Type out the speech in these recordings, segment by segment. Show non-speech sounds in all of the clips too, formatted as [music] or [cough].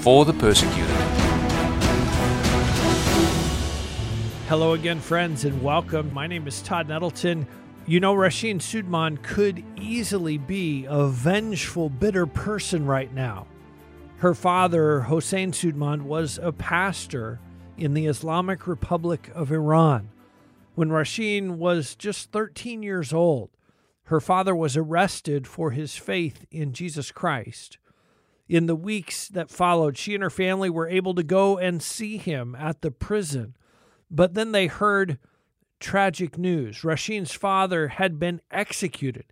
for the persecuted. Hello again, friends, and welcome. My name is Todd Nettleton. You know, Rasheen Soodman could easily be a vengeful, bitter person right now. Her father, Hossein Soodman, was a pastor in the Islamic Republic of Iran. When Rasheen was just 13 years old, her father was arrested for his faith in Jesus Christ. In the weeks that followed, she and her family were able to go and see him at the prison but then they heard tragic news. Rasheen's father had been executed,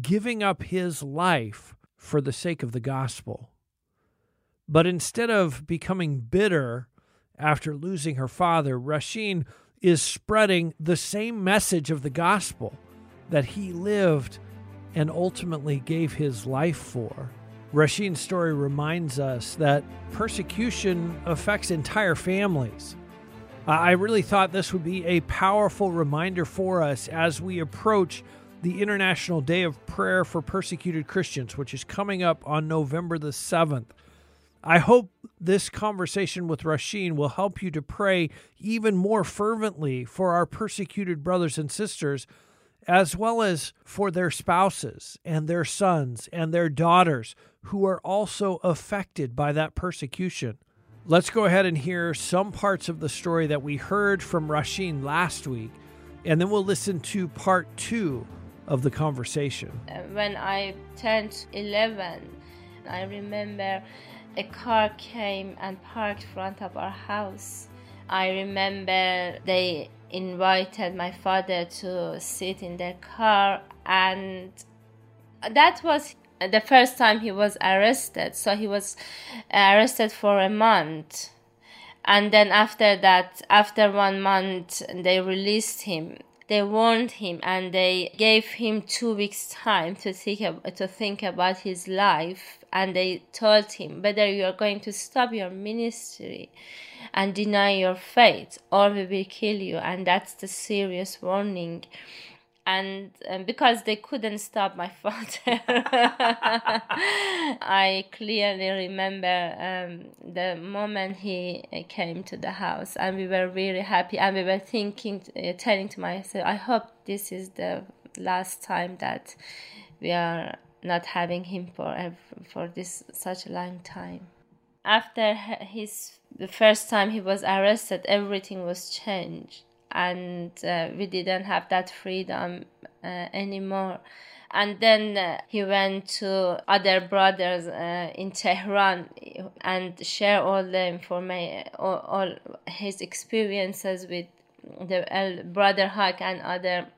giving up his life for the sake of the gospel. But instead of becoming bitter after losing her father, Rasheen is spreading the same message of the gospel that he lived and ultimately gave his life for. Rasheen's story reminds us that persecution affects entire families. I really thought this would be a powerful reminder for us as we approach the International Day of Prayer for Persecuted Christians, which is coming up on November the 7th. I hope this conversation with Rasheen will help you to pray even more fervently for our persecuted brothers and sisters, as well as for their spouses and their sons and their daughters who are also affected by that persecution. Let's go ahead and hear some parts of the story that we heard from Rasheen last week, and then we'll listen to part two of the conversation. Uh, when I turned 11, I remember a car came and parked front of our house. I remember they invited my father to sit in their car and that was the first time he was arrested. So he was uh, arrested for a month. And then after that, after one month, they released him. They warned him and they gave him two weeks time to think to think about his life. And they told him whether you are going to stop your ministry and deny your faith or we will kill you. And that's the serious warning and um, because they couldn't stop my [laughs] father i clearly remember um, the moment he uh, came to the house and we were really happy and we were thinking uh, telling to myself i hope this is the last time that we are not having him for for this such a long time. After his the first time he was arrested everything was changed and uh, we didn't have that freedom uh, anymore and then uh, he went to other brothers uh, in Tehran and share all the information, all, all, his experiences with the brother Haik and other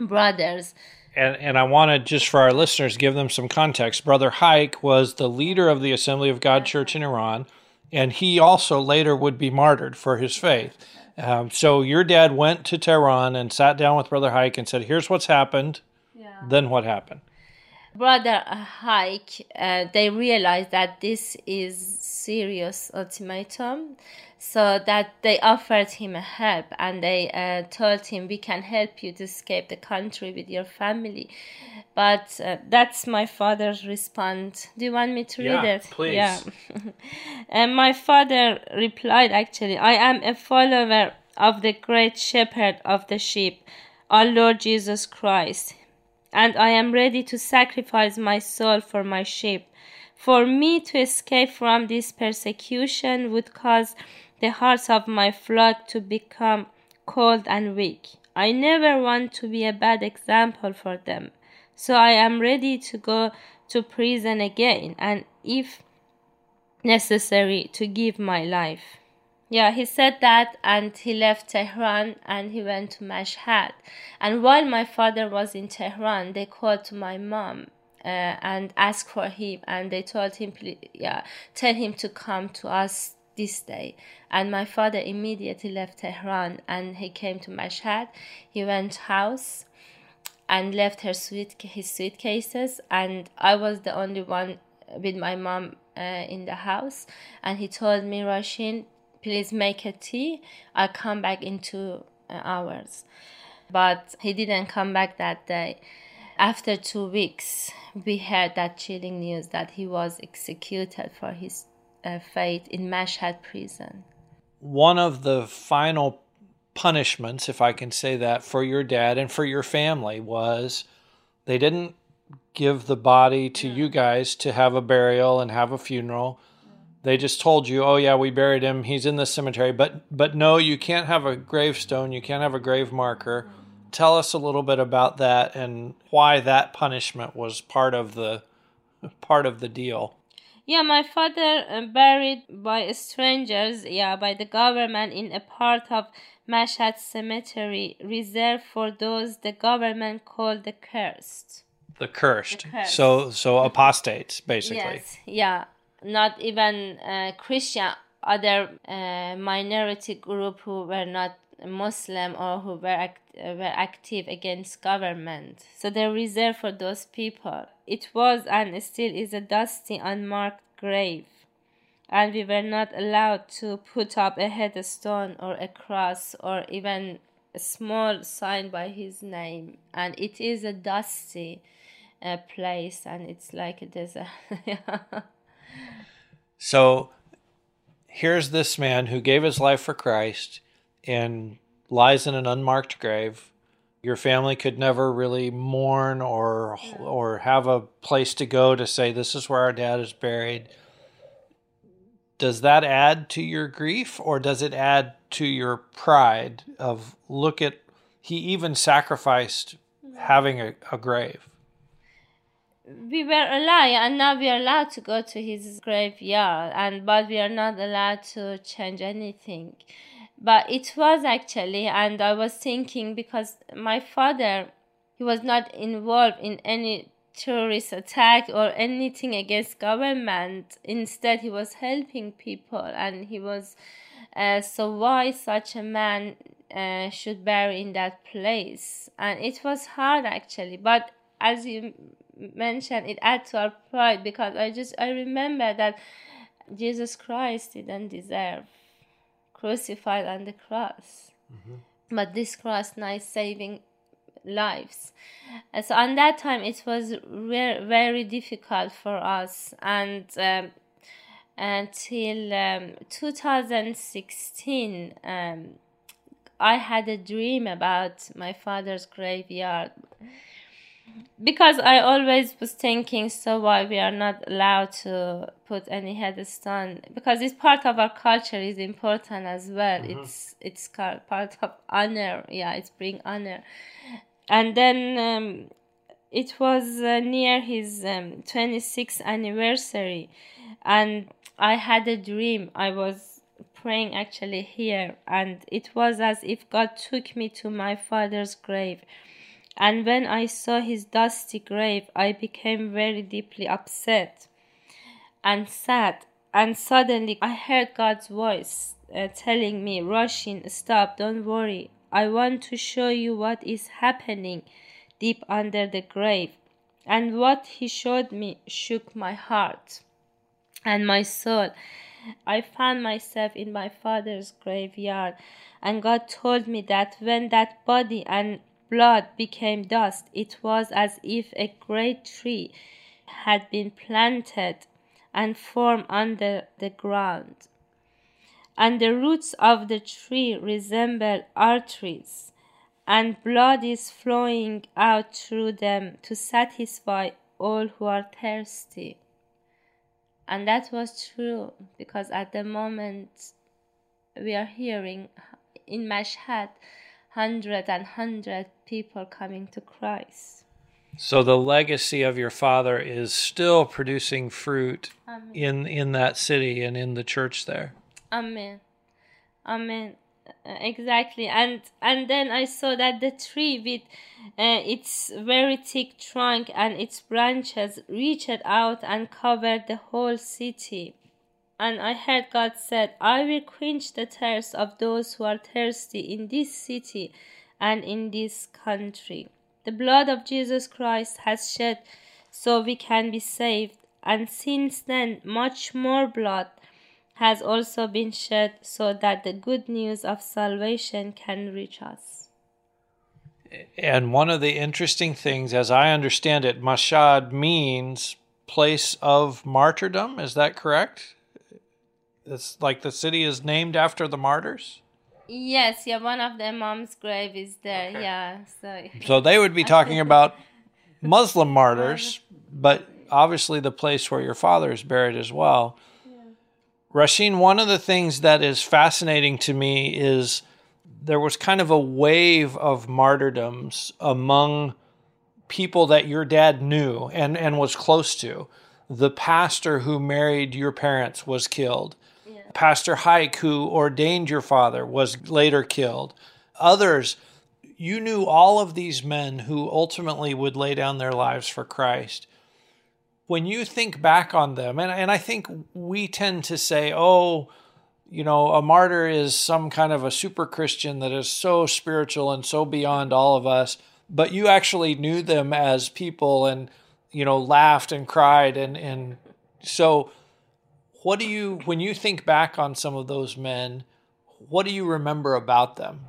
brothers. And, and I want to just for our listeners give them some context. Brother Haik was the leader of the Assembly of God Church in Iran, and he also later would be martyred for his faith. Um, so your dad went to Tehran and sat down with Brother Haik and said, "Here's what's happened." Yeah. Then what happened? Brother Haik, uh, they realized that this is serious ultimatum, so that they offered him help and they uh, told him, "We can help you to escape the country with your family." But uh, that's my father's response. Do you want me to yeah, read it? Please. Yeah. and [laughs] my father replied, actually, I am a follower of the great shepherd of the sheep, our Lord Jesus Christ, and I am ready to sacrifice my soul for my sheep. For me to escape from this persecution would cause the hearts of my flock to become cold and weak. I never want to be a bad example for them. So I am ready to go to prison again and if necessary to give my life. Yeah, he said that and he left Tehran and he went to Mashhad. And while my father was in Tehran, they called to my mom uh, and asked for him and they told him, yeah, tell him to come to us this day. And my father immediately left Tehran and he came to Mashhad. He went house and left her suit his suitcases and I was the only one with my mom uh, in the house and he told me Rashin please make a tea I'll come back in two uh, hours but he didn't come back that day after two weeks we heard that chilling news that he was executed for his uh, fate in Mashhad prison one of the final punishments, if I can say that, for your dad and for your family was they didn't give the body to you guys to have a burial and have a funeral. They just told you, "Oh yeah, we buried him. He's in the cemetery." But but no, you can't have a gravestone. You can't have a grave marker. Tell us a little bit about that and why that punishment was part of the part of the deal. Yeah, my father uh, buried by strangers, yeah, by the government in a part of Mashhad Cemetery reserved for those the government called the cursed. The cursed. The cursed. So so apostates basically. Yes. Yeah. Not even uh, Christian. Other uh, minority group who were not Muslim or who were act- were active against government. So they reserved for those people. It was and still is a dusty, unmarked grave and we were not allowed to put up a headstone or a cross or even a small sign by his name and it is a dusty uh, place and it's like a desert [laughs] so here's this man who gave his life for christ and lies in an unmarked grave. Your family could never really mourn or or have a place to go to say this is where our dad is buried. Does that add to your grief or does it add to your pride of look at he even sacrificed having a, a grave. We were allowed and now we are allowed to go to his graveyard and but we are not allowed to change anything but it was actually and i was thinking because my father he was not involved in any terrorist attack or anything against government. Instead, he was helping people, and he was. Uh, so why such a man uh, should bury in that place? And it was hard actually, but as you mentioned, it adds to our pride because I just I remember that Jesus Christ didn't deserve crucified on the cross. Mm-hmm. But this cross now is saving lives uh, so on that time it was very very difficult for us and um, until um, 2016 um, i had a dream about my father's graveyard because I always was thinking, so why we are not allowed to put any headstone? Because it's part of our culture, is important as well. Mm-hmm. It's it's part of honor. Yeah, it's bring honor, and then um, it was uh, near his um, 26th anniversary, and I had a dream. I was praying actually here, and it was as if God took me to my father's grave and when I saw his dusty grave, I became very deeply upset and sad. And suddenly I heard God's voice uh, telling me, Rashin, stop, don't worry. I want to show you what is happening deep under the grave. And what he showed me shook my heart and my soul. I found myself in my father's graveyard, and God told me that when that body and blood became dust. It was as if a great tree had been planted and formed under the ground. And the roots of the tree resemble arteries, and blood is flowing out through them to satisfy all who are thirsty. And that was true because at the moment we are hearing in Mashhad, hundred and hundred people coming to Christ. So the legacy of your father is still producing fruit Amen. in in that city and in the church there. Amen. Amen. Uh, exactly and and then i saw that the tree with uh, its very thick trunk and its branches reached out and covered the whole city and I heard God said, I will quench the thirst of those who are thirsty in this city and in this country. The blood of Jesus Christ has shed so we can be saved, and since then, much more blood has also been shed so that the good news of salvation can reach us. And one of the interesting things, as I understand it, Mashhad means place of martyrdom. Is that correct? It's like the city is named after the martyrs? Yes, yeah, one of the imam's grave is there. Okay. Yeah, so [laughs] so they would be talking about Muslim martyrs, but obviously the place where your father is buried as well. Yeah. Rasheen, one of the things that is fascinating to me is there was kind of a wave of martyrdoms among people that your dad knew and, and was close to. The pastor who married your parents was killed. Pastor Haik, who ordained your father, was later killed. Others, you knew all of these men who ultimately would lay down their lives for Christ. When you think back on them, and, and I think we tend to say, oh, you know, a martyr is some kind of a super Christian that is so spiritual and so beyond all of us, but you actually knew them as people and, you know, laughed and cried. And, and so what do you when you think back on some of those men what do you remember about them?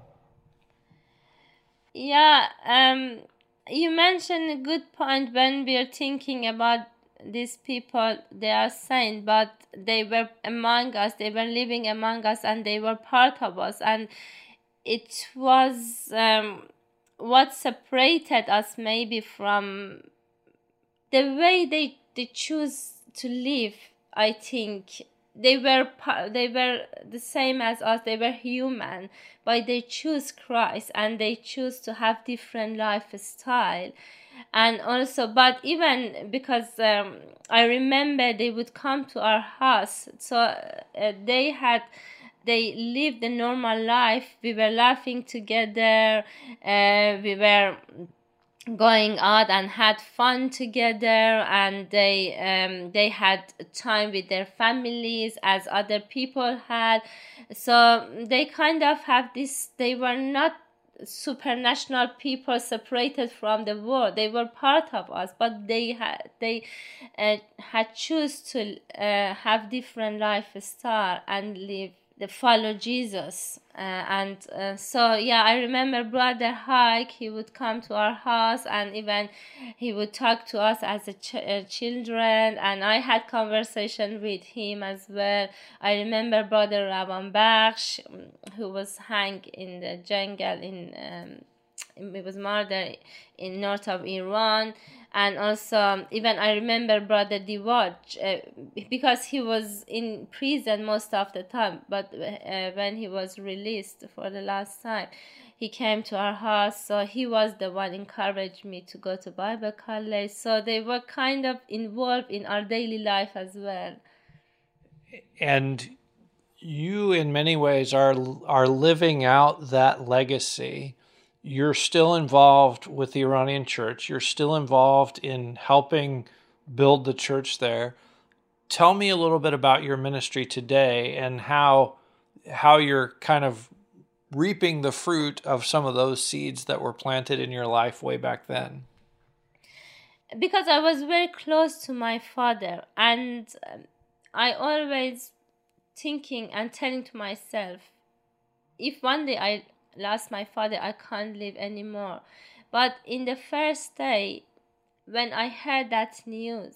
Yeah um, you mentioned a good point when we are thinking about these people they are saints but they were among us they were living among us and they were part of us and it was um, what separated us maybe from the way they they choose to live I think they were they were the same as us. They were human but they choose christ and they choose to have different lifestyle. And also but even because um, i remember they would come to our house. So uh, they had they lived a normal life. We were laughing together uh, we were going out and had fun together and they um, they had time with their families as other people had. So they kind of have this they were not supranational people separated from the world. They were part of us but they had they uh, had choose to uh, have different lifestyle and live they follow Jesus. Uh, and uh, so, yeah, I remember Brother Haik, he would come to our house and even he would talk to us as a ch- uh, children. And I had conversation with him as well. I remember Brother Ravan Bakhsh, who was hanged in the jungle in, um, it was murdered in north of Iran and also even I remember Brother Dibaj uh, because he was in prison most of the time, but uh, when he was released for the last time, he came to our house. So he was the one encouraged me to go to Bible college. So they were kind of involved in our daily life as well. And you, in many ways, are are living out that legacy you're still involved with the Iranian church. You're still involved in helping build the church there. Tell me a little bit about your ministry today and how how you're kind of reaping the fruit of some of those seeds that were planted in your life way back then. Because I was very close to my father and um, I always thinking and telling to myself if one day I lost my father, I can't live anymore. But in the first day, when I heard that news,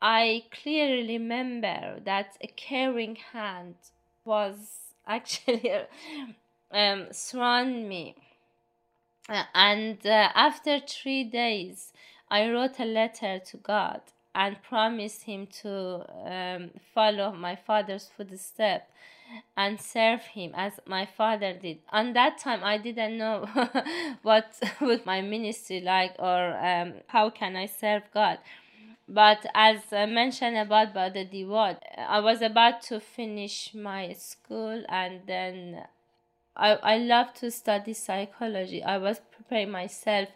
I clearly remember that a caring hand was [laughs] actually um, surround me. Uh, and uh, after three days, I wrote a letter to God and promised Him to um, follow my father's footsteps and serve him as my father did. On that time, I didn't know [laughs] what [laughs] would my ministry like or um, how can I serve God. But as I mentioned about the Dibaj, uh, I was about to finish my school and then I, I love to study psychology. I was preparing myself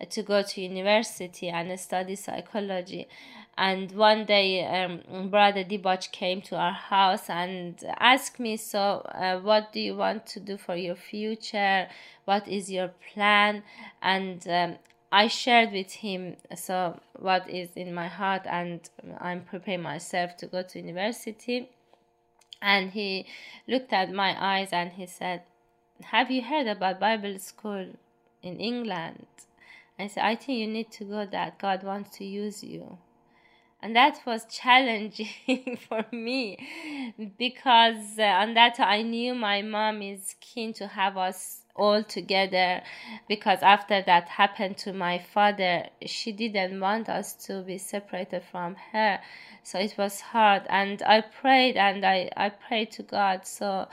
uh, to go to university and study psychology And one day, um, Brother Dibaj came to our house and asked me, So, uh, what do you want to do for your future? What is your plan? And um, I shared with him so what is in my heart, and I'm preparing myself to go to university. And he looked at my eyes and he said, "Have you heard about Bible school in England?" I said, "I think you need to go. That God wants to use you." And that was challenging [laughs] for me because uh, on that I knew my mom is keen to have us all together because after that happened to my father she didn't want us to be separated from her. So it was hard. And i prayed and i i prayed to god. So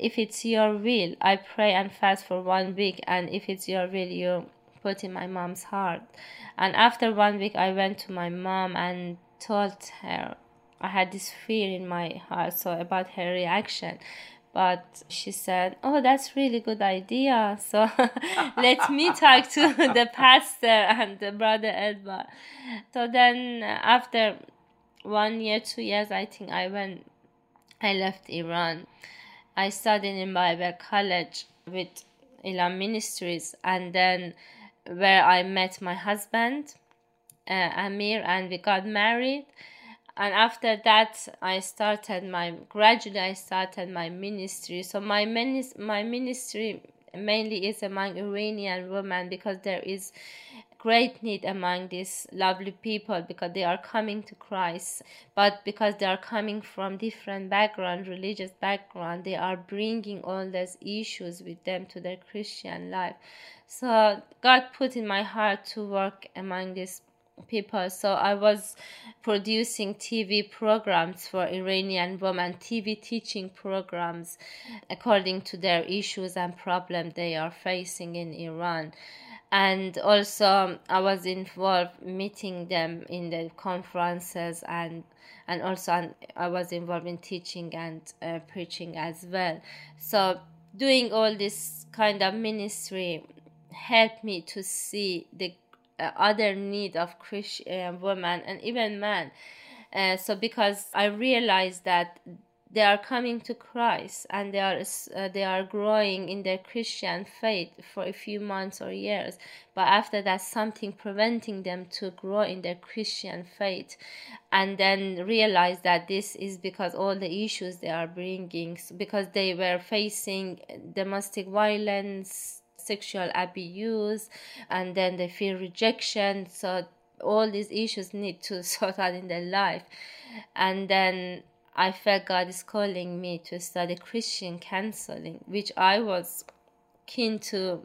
if it's your will i pray and fast for one week. And if it's your will you put in my mom's heart. And after one week i went to my mom and told her i had this fear in my heart so about her reaction. But she said oh that's really good idea so [laughs] let me talk to [laughs] the pastor and the brother edward. So then uh, after one year two years i think i went i left iran. I studied in bible college with Elam Ministries and then where I met my husband uh, Amir and we got married. And after that i started my gradually i started my ministry. So my minis- my ministry mainly is among iranian women because there is great need among these lovely people because they are coming to christ. But because they are coming from different background religious background they are bringing all those issues with them to their christian life. So god put in my heart to work among these people. So I was producing TV programs for Iranian women, TV teaching programs according to their issues and problems they are facing in Iran. And also, I was involved meeting them in the conferences and and also I was involved in teaching and uh, preaching as well. So doing all this kind of ministry helped me to see the other need of Christian women and even men. Uh, so because I realized that they are coming to Christ and they are uh, they are growing in their Christian faith for a few months or years, but after that something preventing them to grow in their Christian faith, and then realize that this is because all the issues they are bringing because they were facing domestic violence sexual abuse and then they feel rejection. So all these issues need to [laughs] sort out in their life. And then i felt god is calling me to study christian counseling which i was keen to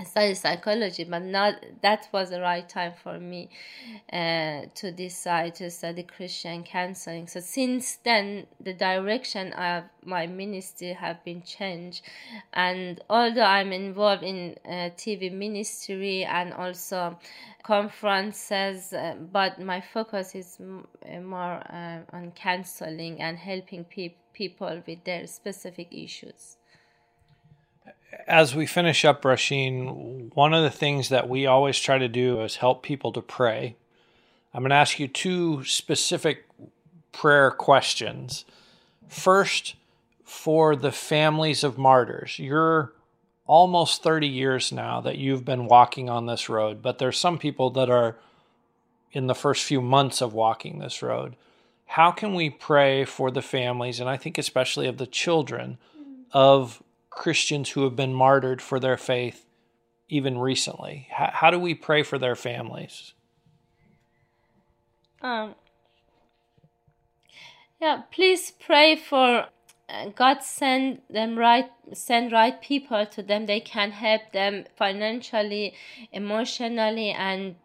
I studied psychology, but not that was the right time for me uh, to decide to study Christian counseling. So since then, the direction of my ministry have been changed, and although I'm involved in uh, TV ministry and also conferences, uh, but my focus is uh, more uh, on counseling and helping pe- people with their specific issues as we finish up, Rasheen, one of the things that we always try to do is help people to pray. I'm going to ask you two specific prayer questions. First, for the families of martyrs. You're almost 30 years now that you've been walking on this road, but there's some people that are in the first few months of walking this road. How can we pray for the families, and I think especially of the children, of Christians who have been martyred for their faith even recently? How, how do we pray for their families? Um, yeah, please pray for uh, God send them right send right people to them they can help them financially emotionally and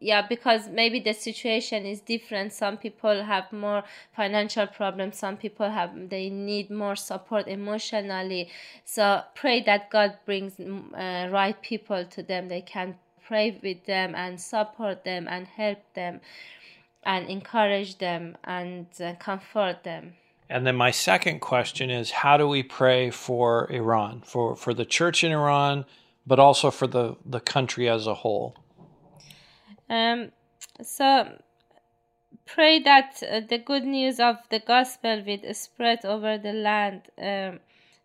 yeah because maybe the situation is different. Some people have more financial problems. Some people have they need more support emotionally. So pray that god brings uh, right people to them. They can pray with them and support them and help them and encourage them and uh, comfort them. And then my second question is how do we pray for iran? For for the church in iran but also for the the country as a whole um, so pray that uh, the good news of the gospel will spread over the land, um,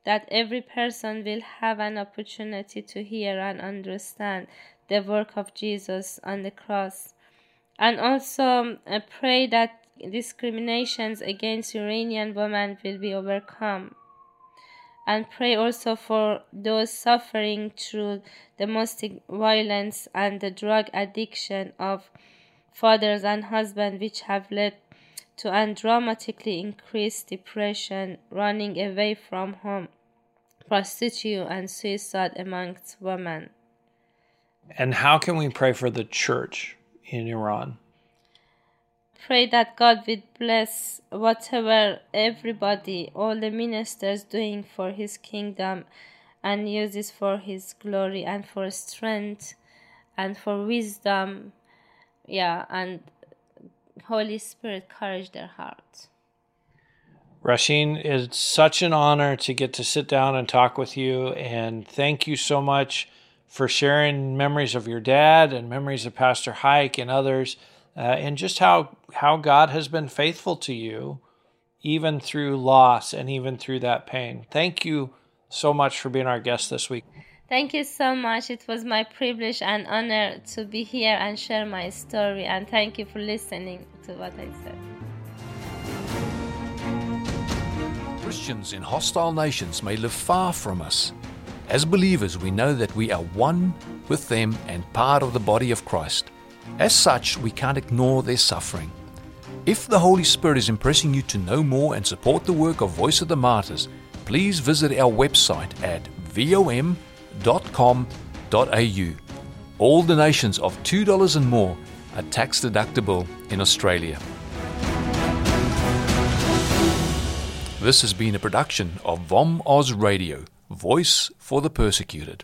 that every person will have an opportunity to hear and understand the work of Jesus on the cross. And also uh, pray that discriminations against Iranian women will be overcome. And pray also for those suffering through domestic violence and the drug addiction of fathers and husbands, which have led to undramatically increased depression, running away from home, prostitution, and suicide amongst women. And how can we pray for the church in Iran? Pray that God will bless whatever everybody, all the ministers doing for His kingdom and use this for His glory and for strength and for wisdom. Yeah, and Holy Spirit, courage their hearts. Rasheen, it's such an honor to get to sit down and talk with you. And thank you so much for sharing memories of your dad and memories of Pastor Haik and others, uh, and just how, how God has been faithful to you, even through loss and even through that pain. Thank you so much for being our guest this week. Thank you so much. It was my privilege and honor to be here and share my story. And thank you for listening to what I said. Christians in hostile nations may live far from us as believers, we know that we are one with them and part of the body of Christ. As such, we can't ignore their suffering. If the Holy Spirit is impressing you to know more and support the work of Voice of the Martyrs, please visit our website at vom.com.au. All donations of $2 and more are tax deductible in Australia. This has been a production of VOM Oz Radio voice for the persecuted.